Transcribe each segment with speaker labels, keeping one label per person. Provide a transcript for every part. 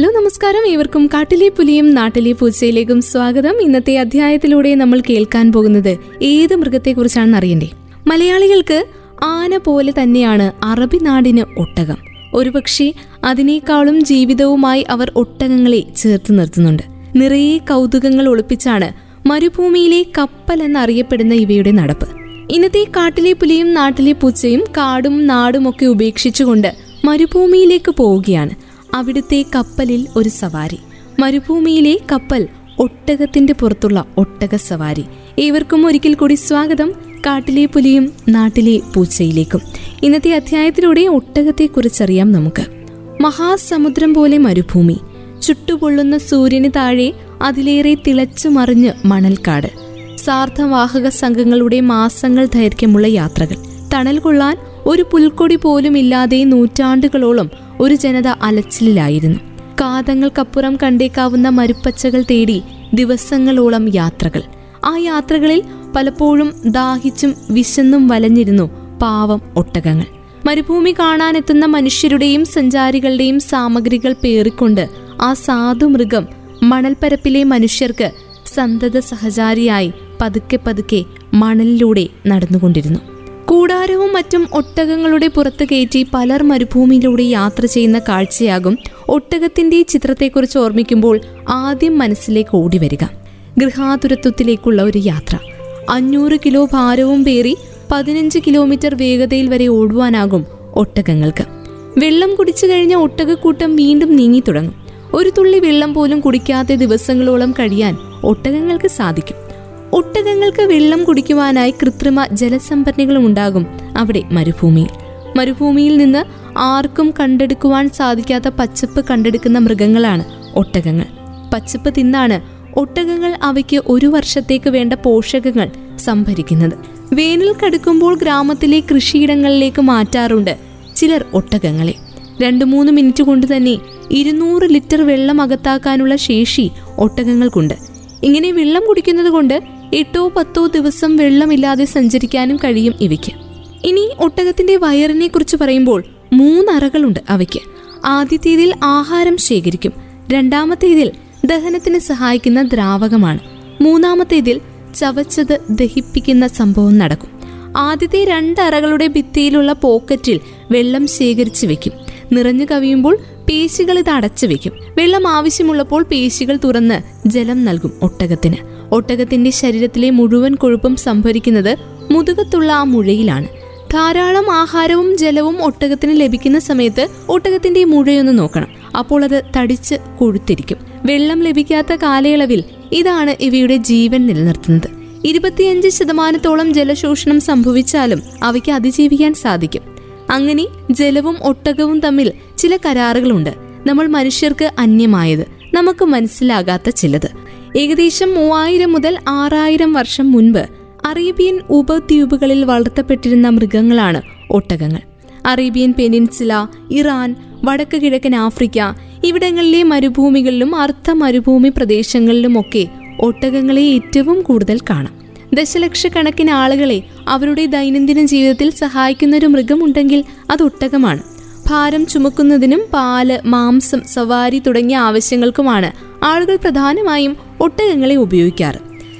Speaker 1: Hello നമസ്കാരം. ഏവർക്കും കാട്ടിലെ പുലിയും നാട്ടിലെ പൂച്ചയിലേക്കും സ്വാഗതം. ഇന്നത്തെ അധ്യായത്തിലൂടെ നമ്മൾ കേൾക്കാൻ പോകുന്നത് ഏത് മൃഗത്തെക്കുറിച്ചാണെന്ന് അറിയണ്ടേ? മലയാളികൾക്ക് ആന പോലെ തന്നെയാണ് അറബി നാടിന് ഒട്ടകം. ഒരുപക്ഷെ അതിനേക്കാളും ജീവിതവുമായി അവർ ഒട്ടകങ്ങളെ ചേർത്ത് നിർത്തുന്നുണ്ട്. നിറയെ കൗതുകങ്ങൾ ഒളിപ്പിച്ചാണ് മരുഭൂമിയിലെ കപ്പൽ എന്നറിയപ്പെടുന്ന ഇവയുടെ നടപ്പ്. ഇന്നത്തെ കാട്ടിലെ പുലിയും നാട്ടിലെ പൂച്ചയും കാടും നാടും ഒക്കെ ഉപേക്ഷിച്ചുകൊണ്ട് മരുഭൂമിയിലേക്ക് പോവുകയാണ്. അവിടുത്തെ കപ്പലിൽ ഒരു സവാരി. മരുഭൂമിയിലെ കപ്പൽ ഒട്ടകത്തിന്റെ പുറത്തുള്ള ഒട്ടക സവാരി. ഏവർക്കും ഒരിക്കൽ കൂടി സ്വാഗതം. കാട്ടിലെ പുലിയും നാട്ടിലെ പൂച്ചയിലേക്കും. ഇന്നത്തെ അധ്യായത്തിലൂടെ ഒട്ടകത്തെക്കുറിച്ചറിയാം നമുക്ക്. മഹാസമുദ്രം പോലെ മരുഭൂമി. ചുട്ടുപൊള്ളുന്ന സൂര്യന് താഴെ അതിലേറെ തിളച്ചു മറിഞ്ഞ് മണൽക്കാട്. സാർത്ഥവാഹക സംഘങ്ങളുടെ മാസങ്ങൾ ദൈർഘ്യമുള്ള യാത്രകൾ. തണൽ കൊള്ളാൻ ഒരു പുൽക്കൊടി പോലും ഇല്ലാതെ നൂറ്റാണ്ടുകളോളം ഒരു ജനത അലച്ചിലായിരുന്നു കാതങ്ങൾക്കപ്പുറം കണ്ടേക്കാവുന്ന മരുപ്പച്ചകൾ തേടി ദിവസങ്ങളോളം യാത്രകൾ. ആ യാത്രകളിൽ പലപ്പോഴും ദാഹിച്ചും വിശന്നും വലഞ്ഞിരുന്നു പാവം ഒട്ടകങ്ങൾ. മരുഭൂമി കാണാനെത്തുന്ന മനുഷ്യരുടെയും സഞ്ചാരികളുടെയും സാമഗ്രികൾ പേറിക്കൊണ്ട് ആ സാധു മൃഗം മണൽപ്പരപ്പിലെ മനുഷ്യർക്ക് സന്തത സഹചാരിയായി പതുക്കെ പതുക്കെ മണലിലൂടെ നടന്നുകൊണ്ടിരുന്നു. കൂടാരവും മറ്റും ഒട്ടകങ്ങളുടെ പുറത്ത് കയറ്റി പലർ മരുഭൂമിയിലൂടെ യാത്ര ചെയ്യുന്ന കാഴ്ചയാകും ഒട്ടകത്തിന്റെ ചിത്രത്തെക്കുറിച്ച് ഓർമ്മിക്കുമ്പോൾ ആദ്യം മനസ്സിലേക്ക് ഓടി വരിക ഗൃഹാതുരത്വത്തിലേക്കുള്ള ഒരു യാത്ര. അഞ്ഞൂറ് കിലോ ഭാരവും പേറി പതിനഞ്ച് കിലോമീറ്റർ വേഗതയിൽ വരെ ഓടുവാനാകും ഒട്ടകങ്ങൾക്ക്. വെള്ളം കുടിച്ചു കഴിഞ്ഞ ഒട്ടകക്കൂട്ടം വീണ്ടും നീങ്ങി തുടങ്ങും. ഒരു തുള്ളി വെള്ളം പോലും കുടിക്കാത്ത ദിവസങ്ങളോളം കഴിയാൻ ഒട്ടകങ്ങൾക്ക് സാധിക്കും. ഒട്ടകങ്ങൾക്ക് വെള്ളം കുടിക്കുവാനായി കൃത്രിമ ജലസംഭരണികളും ഉണ്ടാകും അവിടെ മരുഭൂമിയിൽ. മരുഭൂമിയിൽ നിന്ന് ആർക്കും കണ്ടെടുക്കുവാൻ സാധിക്കാത്ത പച്ചപ്പ് കണ്ടെടുക്കുന്ന മൃഗങ്ങളാണ് ഒട്ടകങ്ങൾ. പച്ചപ്പ് തിന്നാണ് ഒട്ടകങ്ങൾ അവയ്ക്ക് ഒരു വർഷത്തേക്ക് വേണ്ട പോഷകങ്ങൾ സംഭരിക്കുന്നത്. വേനൽ കടുക്കുമ്പോൾ ഗ്രാമത്തിലെ കൃഷിയിടങ്ങളിലേക്ക് മാറ്റാറുണ്ട് ചിലർ ഒട്ടകങ്ങളെ. രണ്ടു മൂന്ന് മിനിറ്റ് കൊണ്ട് തന്നെ ഇരുന്നൂറ് ലിറ്റർ വെള്ളം അകത്താക്കാനുള്ള ശേഷി ഒട്ടകങ്ങൾക്കുണ്ട്. ഇങ്ങനെ വെള്ളം കുടിക്കുന്നത് കൊണ്ട് എട്ടോ പത്തോ ദിവസം വെള്ളമില്ലാതെ സഞ്ചരിക്കാനും കഴിയും ഇവയ്ക്ക്. ഇനി ഒട്ടകത്തിന്റെ വയറിനെ കുറിച്ച് പറയുമ്പോൾ മൂന്നറകളുണ്ട് അവയ്ക്ക്. ആദ്യത്തേതിൽ ആഹാരം ശേഖരിക്കും രണ്ടാമത്തേതിൽ ദഹനത്തിന് സഹായിക്കുന്ന ദ്രാവകമാണ് മൂന്നാമത്തേതിൽ ചവച്ചത് ദഹിപ്പിക്കുന്ന സംഭവം നടക്കും. ആദ്യത്തെ രണ്ടറകളുടെ ഭിത്തിയിലുള്ള പോക്കറ്റിൽ വെള്ളം ശേഖരിച്ചു വെക്കും. നിറഞ്ഞു കവിയുമ്പോൾ പേശികൾ ഇത് അടച്ചു വെക്കും. വെള്ളം ആവശ്യമുള്ളപ്പോൾ പേശികൾ തുറന്ന് ജലം നൽകും ഒട്ടകത്തിന്. ഒട്ടകത്തിന്റെ ശരീരത്തിലെ മുഴുവൻ കൊഴുപ്പും സംഭരിക്കുന്നത് മുതുകത്തുള്ള ആ മുഴയിലാണ്. ധാരാളം ആഹാരവും ജലവും ഒട്ടകത്തിന് ലഭിക്കുന്ന സമയത്ത് ഒട്ടകത്തിന്റെ മുഴയൊന്ന് നോക്കണം. അപ്പോൾ അത് തടിച്ച് കൊഴുത്തിരിക്കും. വെള്ളം ലഭിക്കാത്ത കാലയളവിൽ ഇതാണ് ഇവയുടെ ജീവൻ നിലനിർത്തുന്നത്. ഇരുപത്തിയഞ്ച് ശതമാനത്തോളം ജലശോഷണം സംഭവിച്ചാലും അവയ്ക്ക് അതിജീവിക്കാൻ സാധിക്കും. അങ്ങനെ ജലവും ഒട്ടകവും തമ്മിൽ ചില കരാറുകളുണ്ട്. നമ്മൾ മനുഷ്യർക്ക് അന്യമായത് നമുക്ക് മനസ്സിലാകാത്ത ചിലത്. ഏകദേശം മൂവായിരം മുതൽ ആറായിരം വർഷം മുൻപ് അറേബ്യൻ ഉപദ്വീപുകളിൽ വളർത്തപ്പെട്ടിരുന്ന മൃഗങ്ങളാണ് ഒട്ടകങ്ങൾ. അറേബ്യൻ പെനിൻസുല ഇറാൻ വടക്ക് കിഴക്കൻ ആഫ്രിക്ക ഇവിടങ്ങളിലെ മരുഭൂമികളിലും അർദ്ധ മരുഭൂമി പ്രദേശങ്ങളിലുമൊക്കെ ഒട്ടകങ്ങളെ ഏറ്റവും കൂടുതൽ കാണാം. ദശലക്ഷക്കണക്കിന് ആളുകളെ അവരുടെ ദൈനംദിന ജീവിതത്തിൽ സഹായിക്കുന്ന ഒരു മൃഗമുണ്ടെങ്കിൽ അത് ഒട്ടകമാണ്. ഭാരം ചുമക്കുന്നതിനും പാൽ മാംസം സവാരി തുടങ്ങിയ ആവശ്യങ്ങൾക്കുമാണ് ആളുകൾ പ്രധാനമായും ഒട്ടകങ്ങളെ ഉപയോഗിക്കാറ്.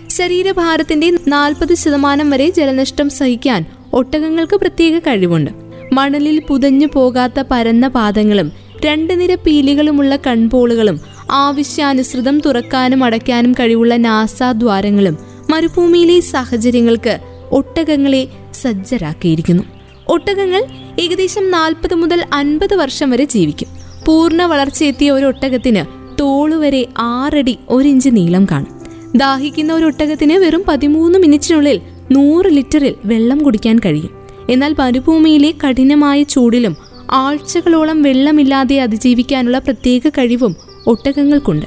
Speaker 1: ശരീരഭാരത്തിന്റെ നാൽപ്പത് ശതമാനം വരെ ജലനഷ്ടം സഹിക്കാൻ ഒട്ടകങ്ങൾക്ക് പ്രത്യേക കഴിവുണ്ട്. മണലിൽ പുതഞ്ഞു പോകാത്ത പരന്ന പാദങ്ങളും രണ്ട് നിര പീലികളുമുള്ള കൺപോളുകളും ആവശ്യാനുസൃതം തുറക്കാനും അടയ്ക്കാനും കഴിവുള്ള നാസാദ്വാരങ്ങളും മരുഭൂമിയിലെ സാഹചര്യങ്ങൾക്ക് ഒട്ടകങ്ങളെ സജ്ജരാക്കിയിരിക്കുന്നു. ഒട്ടകങ്ങൾ ഏകദേശം നാൽപ്പത് മുതൽ അൻപത് വർഷം വരെ ജീവിക്കും. പൂർണ വളർച്ചയെത്തിയ ഒരു ഒട്ടകത്തിന് തോളുവരെ ആറടി ഒരിഞ്ച് നീളം കാണും. ദാഹിക്കുന്ന ഒരു ഒട്ടകത്തിന് വെറും പതിമൂന്ന് മിനിറ്റിനുള്ളിൽ നൂറ് ലിറ്ററിൽ വെള്ളം കുടിക്കാൻ കഴിയും. എന്നാൽ മരുഭൂമിയിലെ കഠിനമായ ചൂടിലും ആഴ്ചകളോളം വെള്ളമില്ലാതെ അതിജീവിക്കാനുള്ള പ്രത്യേക കഴിവും ഒട്ടകങ്ങൾക്കുണ്ട്.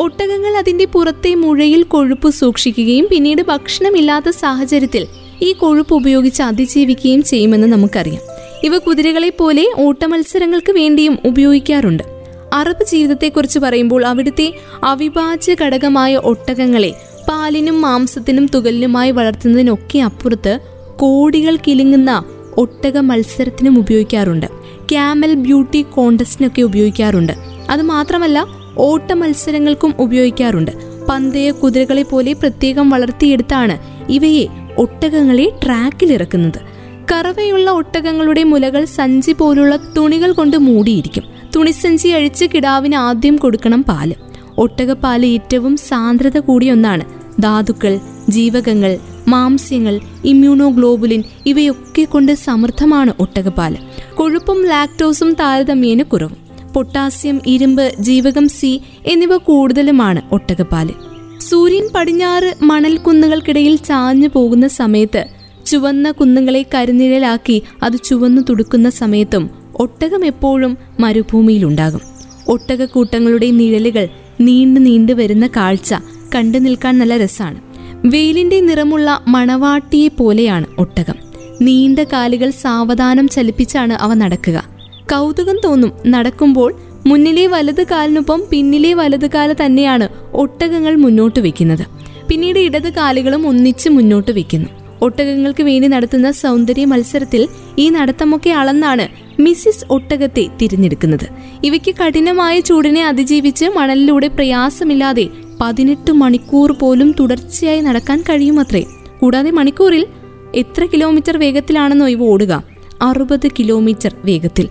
Speaker 1: ഒട്ടകങ്ങൾ അതിന്റെ പുറത്തെ മുഴയിൽ കൊഴുപ്പ് സൂക്ഷിക്കുകയും പിന്നീട് ഭക്ഷണമില്ലാത്ത സാഹചര്യത്തിൽ ഈ കൊഴുപ്പ് ഉപയോഗിച്ച് അതിജീവിക്കുകയും ചെയ്യുമെന്ന് നമുക്കറിയാം. ഇവ കുതിരകളെ പോലെ ഓട്ടമത്സരങ്ങൾക്ക് വേണ്ടിയും ഉപയോഗിക്കാറുണ്ട്. അറബ് ജീവിതത്തെക്കുറിച്ച് പറയുമ്പോൾ അവിടുത്തെ അവിഭാജ്യ ഘടകമായ ഒട്ടകങ്ങളെ പാലിനും മാംസത്തിനും തുകലിനുമായി വളർത്തുന്നതിനൊക്കെ അപ്പുറത്ത് കോടികൾ കിലുങ്ങുന്ന ഒട്ടക മത്സരത്തിനും ഉപയോഗിക്കാറുണ്ട്. ക്യാമൽ ബ്യൂട്ടി കോണ്ടസ്റ്റിനൊക്കെ ഉപയോഗിക്കാറുണ്ട്. അത് മാത്രമല്ല ഓട്ട മത്സരങ്ങൾക്കും ഉപയോഗിക്കാറുണ്ട്. പന്തയ കുതിരകളെ പോലെ പ്രത്യേകം വളർത്തിയെടുത്താണ് ഇവയെ ഒട്ടകങ്ങളെ ട്രാക്കിലിറക്കുന്നത്. കറവയുള്ള ഒട്ടകങ്ങളുടെ മുലകൾ സഞ്ചി പോലുള്ള തുണികൾ കൊണ്ട് മൂടിയിരിക്കും. തുണിസഞ്ചി അഴിച്ച് കിടാവിന് ആദ്യം കൊടുക്കണം പാൽ. ഒട്ടകപ്പാൽ ഏറ്റവും സാന്ദ്രത കൂടിയ ഒന്നാണ്. ധാതുക്കൾ ജീവകങ്ങൾ മാംസ്യങ്ങൾ ഇമ്മ്യൂണോഗ്ലോബുലിൻ ഇവയൊക്കെ കൊണ്ട് സമൃദ്ധമാണ് ഒട്ടകപ്പാൽ. കൊഴുപ്പും ലാക്ടോസും താരതമ്യേന കുറവും. പൊട്ടാസ്യം ഇരുമ്പ് ജീവകം സി എന്നിവ കൂടുതലുമാണ് ഒട്ടകപ്പാൽ. സൂര്യൻ പടിഞ്ഞാറ് മണൽ കുന്നുകൾക്കിടയിൽ ചാഞ്ഞു പോകുന്ന സമയത്ത് ചുവന്ന കുന്നുകളെ കരിനിഴലാക്കി അത് ചുവന്നു തുടുക്കുന്ന സമയത്തും ഒട്ടകം എപ്പോഴും മരുഭൂമിയിലുണ്ടാകും. ഒട്ടകക്കൂട്ടങ്ങളുടെ നിഴലുകൾ നീണ്ടു നീണ്ടു വരുന്ന കാഴ്ച കണ്ടു നിൽക്കാൻ നല്ല രസമാണ്. വെയിലിന്റെ നിറമുള്ള മണവാട്ടിയെ പോലെയാണ് ഒട്ടകം. നീണ്ട കാലുകൾ സാവധാനം ചലിപ്പിച്ചാണ് അവ നടക്കുക. കൗതുകം തോന്നും നടക്കുമ്പോൾ മുന്നിലെ വലത് കാലിനൊപ്പം പിന്നിലെ വലത് കാൽ തന്നെയാണ് ഒട്ടകങ്ങൾ മുന്നോട്ട് വെക്കുന്നത് പിന്നീട് ഇടത് കാലുകളും ഒന്നിച്ച് മുന്നോട്ട് വെക്കുന്നു ഒട്ടകങ്ങൾക്ക് വേണ്ടി നടത്തുന്ന സൗന്ദര്യ മത്സരത്തിൽ ഈ നടത്തമൊക്കെ അളന്നാണ് മിസ്സിസ് ഒട്ടകത്തെ തിരഞ്ഞെടുക്കുന്നത്. ഇവയ്ക്ക് കഠിനമായ ചൂടിനെ അതിജീവിച്ച് മണലിലൂടെ പ്രയാസമില്ലാതെ പതിനെട്ട് മണിക്കൂർ പോലും തുടർച്ചയായി നടക്കാൻ കഴിയുമത്രേ. കൂടാതെ മണിക്കൂറിൽ എത്ര കിലോമീറ്റർ വേഗത്തിലാണെന്നോ ഇവ ഓടുക. അറുപത് കിലോമീറ്റർ വേഗത്തിൽ.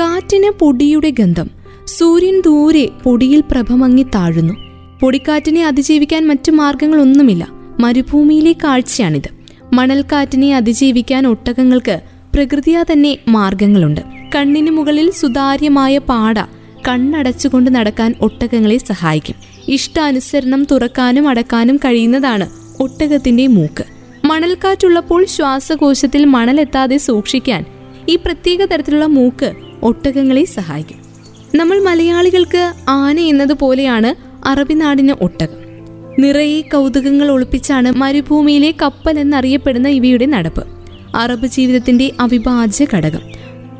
Speaker 1: കാറ്റിന് പൊടിയുടെ ഗന്ധം. സൂര്യൻ ദൂരെ പൊടിയിൽ പ്രഭമങ്ങി താഴുന്നു. പൊടിക്കാറ്റിനെ അതിജീവിക്കാൻ മറ്റു മാർഗങ്ങളൊന്നുമില്ല. മരുഭൂമിയിലെ കാഴ്ചയാണിത്. മണൽക്കാറ്റിനെ അതിജീവിക്കാൻ ഒട്ടകങ്ങൾക്ക് പ്രകൃതിയാ തന്നെ മാർഗങ്ങളുണ്ട്. കണ്ണിന് മുകളിൽ സുതാര്യമായ പാട കണ്ണടച്ചുകൊണ്ട് നടക്കാൻ ഒട്ടകങ്ങളെ സഹായിക്കും. ഇഷ്ടാനുസരണം തുറക്കാനും അടക്കാനും കഴിയുന്നതാണ് ഒട്ടകത്തിന്റെ മൂക്ക്. മണൽക്കാറ്റുള്ളപ്പോൾ ശ്വാസകോശത്തിൽ മണലെത്താതെ സൂക്ഷിക്കാൻ ഈ പ്രത്യേക തരത്തിലുള്ള മൂക്ക് ഒട്ടകങ്ങളെ സഹായിക്കും. നമ്മൾ മലയാളികൾക്ക് ആന എന്നതുപോലെയാണ് അറബിനാടിന് ഒട്ടകം. നിറയെ കൗതുകങ്ങൾ ഒളിപ്പിച്ചാണ് മരുഭൂമിയിലെ കപ്പൽ എന്നറിയപ്പെടുന്ന ഇവയുടെ നടപ്പ്. അറബ് ജീവിതത്തിന്റെ അവിഭാജ്യ ഘടകം.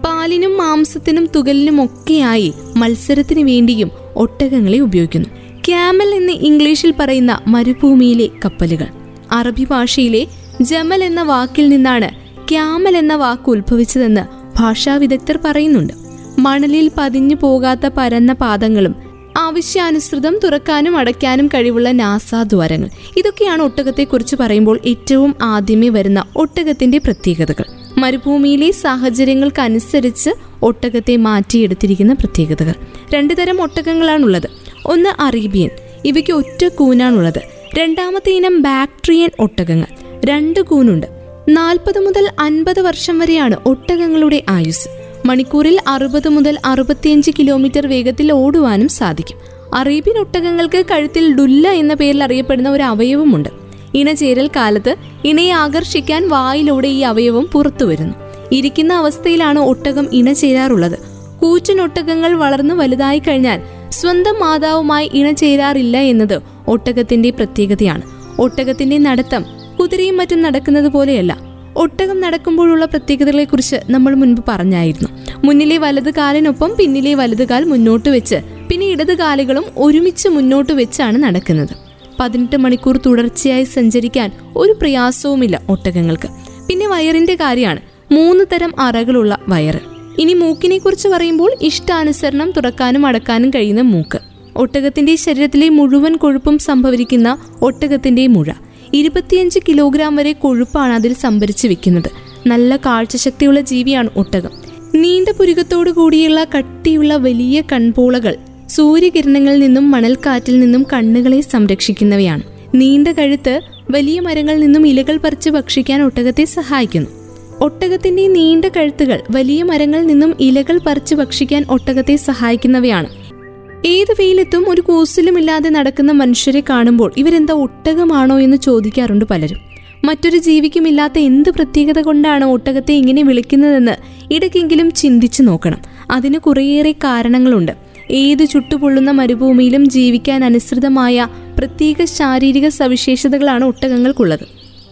Speaker 1: പാലിനും മാംസത്തിനും തുകലിനും ഒക്കെയായി മത്സരത്തിന് വേണ്ടിയും ഒട്ടകങ്ങളെ ഉപയോഗിക്കുന്നു. ക്യാമൽ എന്ന് ഇംഗ്ലീഷിൽ പറയുന്ന മരുഭൂമിയിലെ കപ്പലുകൾ. അറബി ഭാഷയിലെ ജമൽ എന്ന വാക്കിൽ നിന്നാണ് ക്യാമൽ എന്ന വാക്ക് ഉത്ഭവിച്ചതെന്ന് ഭാഷാ വിദഗ്ധർ പറയുന്നുണ്ട്. മണലിൽ പതിഞ്ഞു പോകാത്ത പരന്ന പാദങ്ങളും ആവശ്യാനുസൃതം തുറക്കാനും അടയ്ക്കാനും കഴിവുള്ള നാസാദ്വാരങ്ങൾ ഇതൊക്കെയാണ് ഒട്ടകത്തെക്കുറിച്ച് പറയുമ്പോൾ ഏറ്റവും ആദ്യമേ വരുന്ന ഒട്ടകത്തിന്റെ പ്രത്യേകതകൾ. മരുഭൂമിയിലെ സാഹചര്യങ്ങൾക്കനുസരിച്ച് ഒട്ടകത്തെ മാറ്റിയെടുത്തിരിക്കുന്ന പ്രത്യേകതകൾ. രണ്ടു തരം ഒട്ടകങ്ങളാണുള്ളത്. ഒന്ന് അറേബ്യൻ ഇവയ്ക്ക് ഒറ്റ കൂനാണുള്ളത്. രണ്ടാമത്തെ ഇനം ബാക്ട്രിയൻ ഒട്ടകങ്ങൾ. രണ്ട് കൂനുണ്ട്. നാൽപ്പത് മുതൽ അൻപത് വർഷം വരെയാണ് ഒട്ടകങ്ങളുടെ ആയുസ് മണിക്കൂറിൽ അറുപത് മുതൽ അറുപത്തിയഞ്ച് കിലോമീറ്റർ വേഗത്തിൽ ഓടുവാനും സാധിക്കും. അറേബ്യൻ ഒട്ടകങ്ങൾക്ക് കഴുത്തിൽ ഡുല്ല എന്ന പേരിൽ അറിയപ്പെടുന്ന ഒരു അവയവമുണ്ട്. ഇണചേരൽ കാലത്ത് ഇണയെ ആകർഷിക്കാൻ വായിലൂടെ ഈ അവയവം പുറത്തു വരുന്നു. ഇരിക്കുന്ന അവസ്ഥയിലാണ് ഒട്ടകം ഇണചേരാറുള്ളത്. ഒട്ടകങ്ങൾ വളർന്നു വലുതായി കഴിഞ്ഞാൽ സ്വന്തം മാതാവുമായി ഇണചേരാറില്ല എന്നത് ഒട്ടകത്തിന്റെ പ്രത്യേകതയാണ്. ഒട്ടകത്തിന്റെ നടത്തം കുതിരയും മറ്റും നടക്കുന്നത് പോലെയല്ല. ഒട്ടകം നടക്കുമ്പോഴുള്ള പ്രത്യേകതകളെക്കുറിച്ച് നമ്മൾ മുൻപ് പറഞ്ഞായിരുന്നു. മുന്നിലെ വലത് കാലിനൊപ്പം പിന്നിലെ വലത് കാൽ മുന്നോട്ട് വെച്ച് പിന്നെ ഇടത് കാലുകളും ഒരുമിച്ച് മുന്നോട്ട് വെച്ചാണ് നടക്കുന്നത്. പതിനെട്ട് മണിക്കൂർ തുടർച്ചയായി സഞ്ചരിക്കാൻ ഒരു പ്രയാസവുമില്ല ഒട്ടകങ്ങൾക്ക്. പിന്നെ വയറിന്റെ കാര്യമാണ്. മൂന്ന് തരം അറകളുള്ള വയറ്. ഇനി മൂക്കിനെ കുറിച്ച് പറയുമ്പോൾ ഇഷ്ടാനുസരണം തുറക്കാനും അടക്കാനും കഴിയുന്ന മൂക്ക്. ഒട്ടകത്തിന്റെ ശരീരത്തിലെ മുഴുവൻ കൊഴുപ്പും സംഭവിക്കുന്ന ഒട്ടകത്തിന്റെ മുഴ. ഇരുപത്തിയഞ്ച് കിലോഗ്രാം വരെ കൊഴുപ്പാണ് അതിൽ സംഭരിച്ചു വെക്കുന്നത്. നല്ല കാഴ്ചശക്തിയുള്ള ജീവിയാണ് ഒട്ടകം. നീണ്ട പുരുകത്തോടു കൂടിയുള്ള കട്ടിയുള്ള വലിയ കൺപോളകൾ സൂര്യകിരണങ്ങളിൽ നിന്നും മണൽക്കാറ്റിൽ നിന്നും കണ്ണുകളെ സംരക്ഷിക്കുന്നവയാണ്. നീണ്ട കഴുത്ത് വലിയ മരങ്ങളിൽ നിന്നും ഇലകൾ പറിച്ച് ഭക്ഷിക്കാൻ ഒട്ടകത്തെ സഹായിക്കുന്നു. ഒട്ടകത്തിന്റെ നീണ്ട കഴുത്തുകൾ വലിയ മരങ്ങളിൽ നിന്നും ഇലകൾ പറിച്ച് ഭക്ഷിക്കാൻ ഒട്ടകത്തെ സഹായിക്കുന്നവയാണ്. ഏത് വെയിലത്തും ഒരു കൂസലുമില്ലാതെ നടക്കുന്ന മനുഷ്യരെ കാണുമ്പോൾ ഇവരെന്താ ഒട്ടകമാണോ എന്ന് ചോദിക്കാറുണ്ട് പലരും. മറ്റൊരു ജീവിക്കുമില്ലാത്ത എന്ത് പ്രത്യേകത കൊണ്ടാണ് ഒട്ടകത്തെ ഇങ്ങനെ വിളിക്കുന്നതെന്ന് ഇടയ്ക്കെങ്കിലും ചിന്തിച്ചു നോക്കണം. അതിന് കുറേയേറെ കാരണങ്ങളുണ്ട്. ഏത് ചുട്ടുപൊള്ളുന്ന മരുഭൂമിയിലും ജീവിക്കാൻ അനുസൃതമായ പ്രത്യേക ശാരീരിക സവിശേഷതകളാണ് ഒട്ടകങ്ങൾക്കുള്ളത്.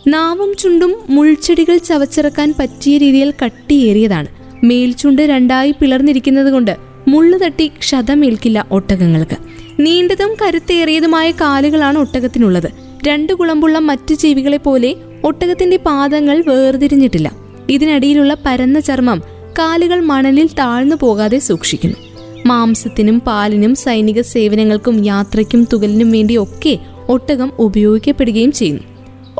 Speaker 1: നാവും ചുണ്ടും മുൾച്ചെടികൾ ചവച്ചിറക്കാൻ പറ്റിയ രീതിയിൽ കട്ടിയേറിയതാണ്. മേൽചുണ്ട് രണ്ടായി പിളർന്നിരിക്കുന്നത് കൊണ്ട് മുള്ളു തട്ടി ക്ഷതമേൽക്കില്ല ഒട്ടകങ്ങൾക്ക്. നീണ്ടതും കരുത്തേറിയതുമായ കാലുകളാണ് ഒട്ടകത്തിനുള്ളത്. രണ്ടു കുളമ്പുള്ള മറ്റു ജീവികളെ പോലെ ഒട്ടകത്തിന്റെ പാദങ്ങൾ വേർതിരിഞ്ഞിട്ടില്ല. ഇതിനടിയിലുള്ള പരന്ന ചർമ്മം കാലുകൾ മണലിൽ താഴ്ന്നു പോകാതെ സൂക്ഷിക്കുന്നു. മാംസത്തിനും പാലിനും സൈനിക സേവനങ്ങൾക്കും യാത്രയ്ക്കും തുകലിനും വേണ്ടിയൊക്കെ ഒട്ടകം ഉപയോഗിക്കപ്പെടുകയും ചെയ്യുന്നു.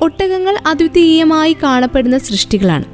Speaker 1: ഒട്ടകങ്ങൾ അദ്വിതീയമായി കാണപ്പെടുന്ന സൃഷ്ടികളാണ്.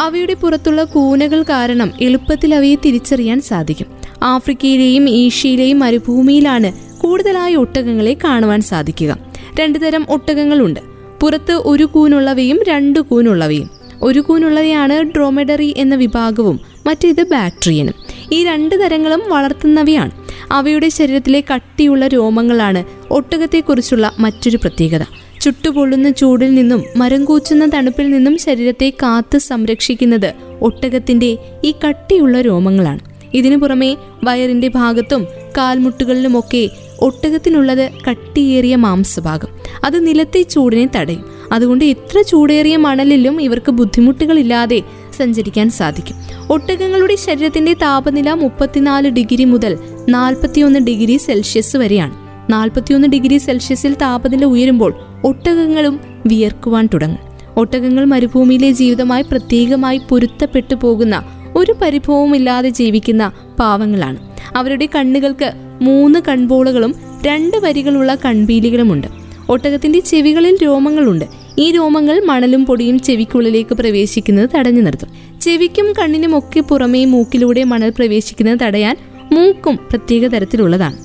Speaker 1: അവയുടെ പുറത്തുള്ള കൂനകൾ കാരണം എളുപ്പത്തിൽ അവയെ തിരിച്ചറിയാൻ സാധിക്കും. ആഫ്രിക്കയിലെയും ഏഷ്യയിലെയും മരുഭൂമിയിലാണ് കൂടുതലായി ഒട്ടകങ്ങളെ കാണുവാൻ സാധിക്കുക. രണ്ടു തരം ഒട്ടകങ്ങളുണ്ട്. പുറത്ത് ഒരു കൂനുള്ളവയും രണ്ട് കൂനുള്ളവയും. ഒരു കൂനുള്ളവയാണ് ഡ്രോമഡറി എന്ന വിഭാഗവും മറ്റേത് ബാക്ട്രിയനും. ഈ രണ്ട് തരങ്ങളും വളർത്തുന്നവയാണ്. അവയുടെ ശരീരത്തിലെ കട്ടിയുള്ള രോമങ്ങളാണ് ഒട്ടകത്തെക്കുറിച്ചുള്ള മറ്റൊരു പ്രത്യേകത. ചുട്ടുപൊള്ളുന്ന ചൂടിൽ നിന്നും മരം കൂച്ചുന്ന തണുപ്പിൽ നിന്നും ശരീരത്തെ കാത്ത് സംരക്ഷിക്കുന്നത് ഒട്ടകത്തിന്റെ ഈ കട്ടിയുള്ള രോമങ്ങളാണ്. ഇതിനു പുറമെ വയറിന്റെ ഭാഗത്തും കാൽമുട്ടുകളിലുമൊക്കെ ഒട്ടകത്തിനുള്ളത് കട്ടിയേറിയ മാംസഭാഗം. അത് നിലത്തെ ചൂടിനെ തടയും. അതുകൊണ്ട് എത്ര ചൂടേറിയ മണലിലും ഇവർക്ക് ബുദ്ധിമുട്ടുകളില്ലാതെ സഞ്ചരിക്കാൻ സാധിക്കും. ഒട്ടകങ്ങളുടെ ശരീരത്തിന്റെ താപനില മുപ്പത്തിനാല് ഡിഗ്രി മുതൽ നാൽപ്പത്തിയൊന്ന് ഡിഗ്രി സെൽഷ്യസ് വരെയാണ്. നാൽപ്പത്തിയൊന്ന് ഡിഗ്രി സെൽഷ്യസിൽ താപനില ഉയരുമ്പോൾ ഒട്ടകങ്ങളും വിയർക്കുവാൻ തുടങ്ങും. ഒട്ടകങ്ങൾ മരുഭൂമിയിലെ ജീവിതമായി പ്രത്യേകമായി പൊരുത്തപ്പെട്ടു പോകുന്ന ഒരു പരിഭവവുമില്ലാതെ ജീവിക്കുന്ന പാവങ്ങളാണ്. അവരുടെ കണ്ണുകൾക്ക് മൂന്ന് കൺപോളകളും രണ്ട് വരികളുള്ള കൺപീലികളുമുണ്ട്. ഒട്ടകത്തിന്റെ ചെവികളിൽ രോമങ്ങളുണ്ട്. ഈ രോമങ്ങൾ മണലും പൊടിയും ചെവിക്കുള്ളിലേക്ക് പ്രവേശിക്കുന്നത് തടഞ്ഞു നിർത്തും. ചെവിക്കും കണ്ണിനും ഒക്കെ പുറമേ മൂക്കിലൂടെ മണൽ പ്രവേശിക്കുന്നത് തടയാൻ മൂക്കും പ്രത്യേക തരത്തിലുള്ളതാണ്.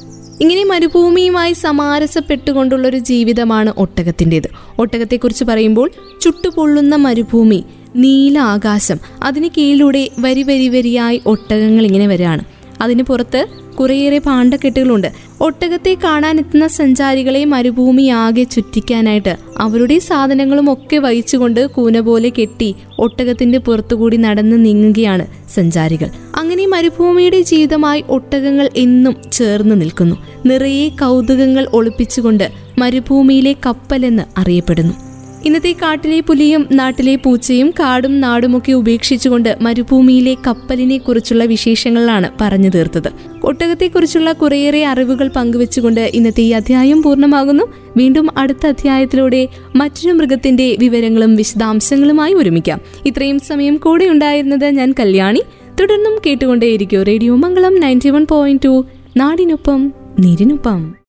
Speaker 1: ഇങ്ങനെ മരുഭൂമിയുമായി സമാരസപ്പെട്ടുകൊണ്ടുള്ള ഒരു ജീവിതമാണ് ഒട്ടകത്തിന്റെത്. ഒട്ടകത്തെക്കുറിച്ച് പറയുമ്പോൾ ചുട്ടുപൊള്ളുന്ന മരുഭൂമി നീല ആകാശം. അതിന് കീഴിലൂടെ വരി വരി വരിയായി ഒട്ടകങ്ങൾ ഇങ്ങനെ വരികയാണ്. അതിന് പുറത്ത് കുറേയേറെ പാണ്ടക്കെട്ടുകളുണ്ട്. ഒട്ടകത്തെ കാണാനെത്തുന്ന സഞ്ചാരികളെ മരുഭൂമി ആകെ ചുറ്റിക്കാനായിട്ട് അവരുടെ സാധനങ്ങളും ഒക്കെ വഹിച്ചുകൊണ്ട് കൂന പോലെ കെട്ടി ഒട്ടകത്തിന്റെ പുറത്തുകൂടി നടന്ന് നീങ്ങുകയാണ് സഞ്ചാരികൾ. അങ്ങനെ മരുഭൂമിയുടെ ജീവിതമായി ഒട്ടകങ്ങൾ എന്നും ചേർന്ന് നിൽക്കുന്നു. നിറയെ കൗതുകങ്ങൾ ഒളിപ്പിച്ചുകൊണ്ട് മരുഭൂമിയിലെ കപ്പലെന്ന് അറിയപ്പെടുന്നു. ഇന്നത്തെ കാട്ടിലെ പുലിയും നാട്ടിലെ പൂച്ചയും കാടും നാടുമൊക്കെ ഉപേക്ഷിച്ചുകൊണ്ട് മരുഭൂമിയിലെ കപ്പലിനെ കുറിച്ചുള്ള വിശേഷങ്ങളാണ് പറഞ്ഞു തീർത്തത്. ഒട്ടകത്തെക്കുറിച്ചുള്ള കുറേയേറെ അറിവുകൾ പങ്കുവെച്ചുകൊണ്ട് ഇന്നത്തെ ഈ അധ്യായം പൂർണമാകുന്നു. വീണ്ടും അടുത്ത അധ്യായത്തിലൂടെ മറ്റൊരു മൃഗത്തിന്റെ വിവരങ്ങളും വിശദാംശങ്ങളുമായി ഒരുമിക്കാം. ഇത്രയും സമയം കൂടെ ഉണ്ടായിരുന്നത് ഞാൻ കല്യാണി. തുടർന്നും കേട്ടുകൊണ്ടേയിരിക്കും radio Mangalam ninety one point two. നാടിനൊപ്പം നീരിനൊപ്പം.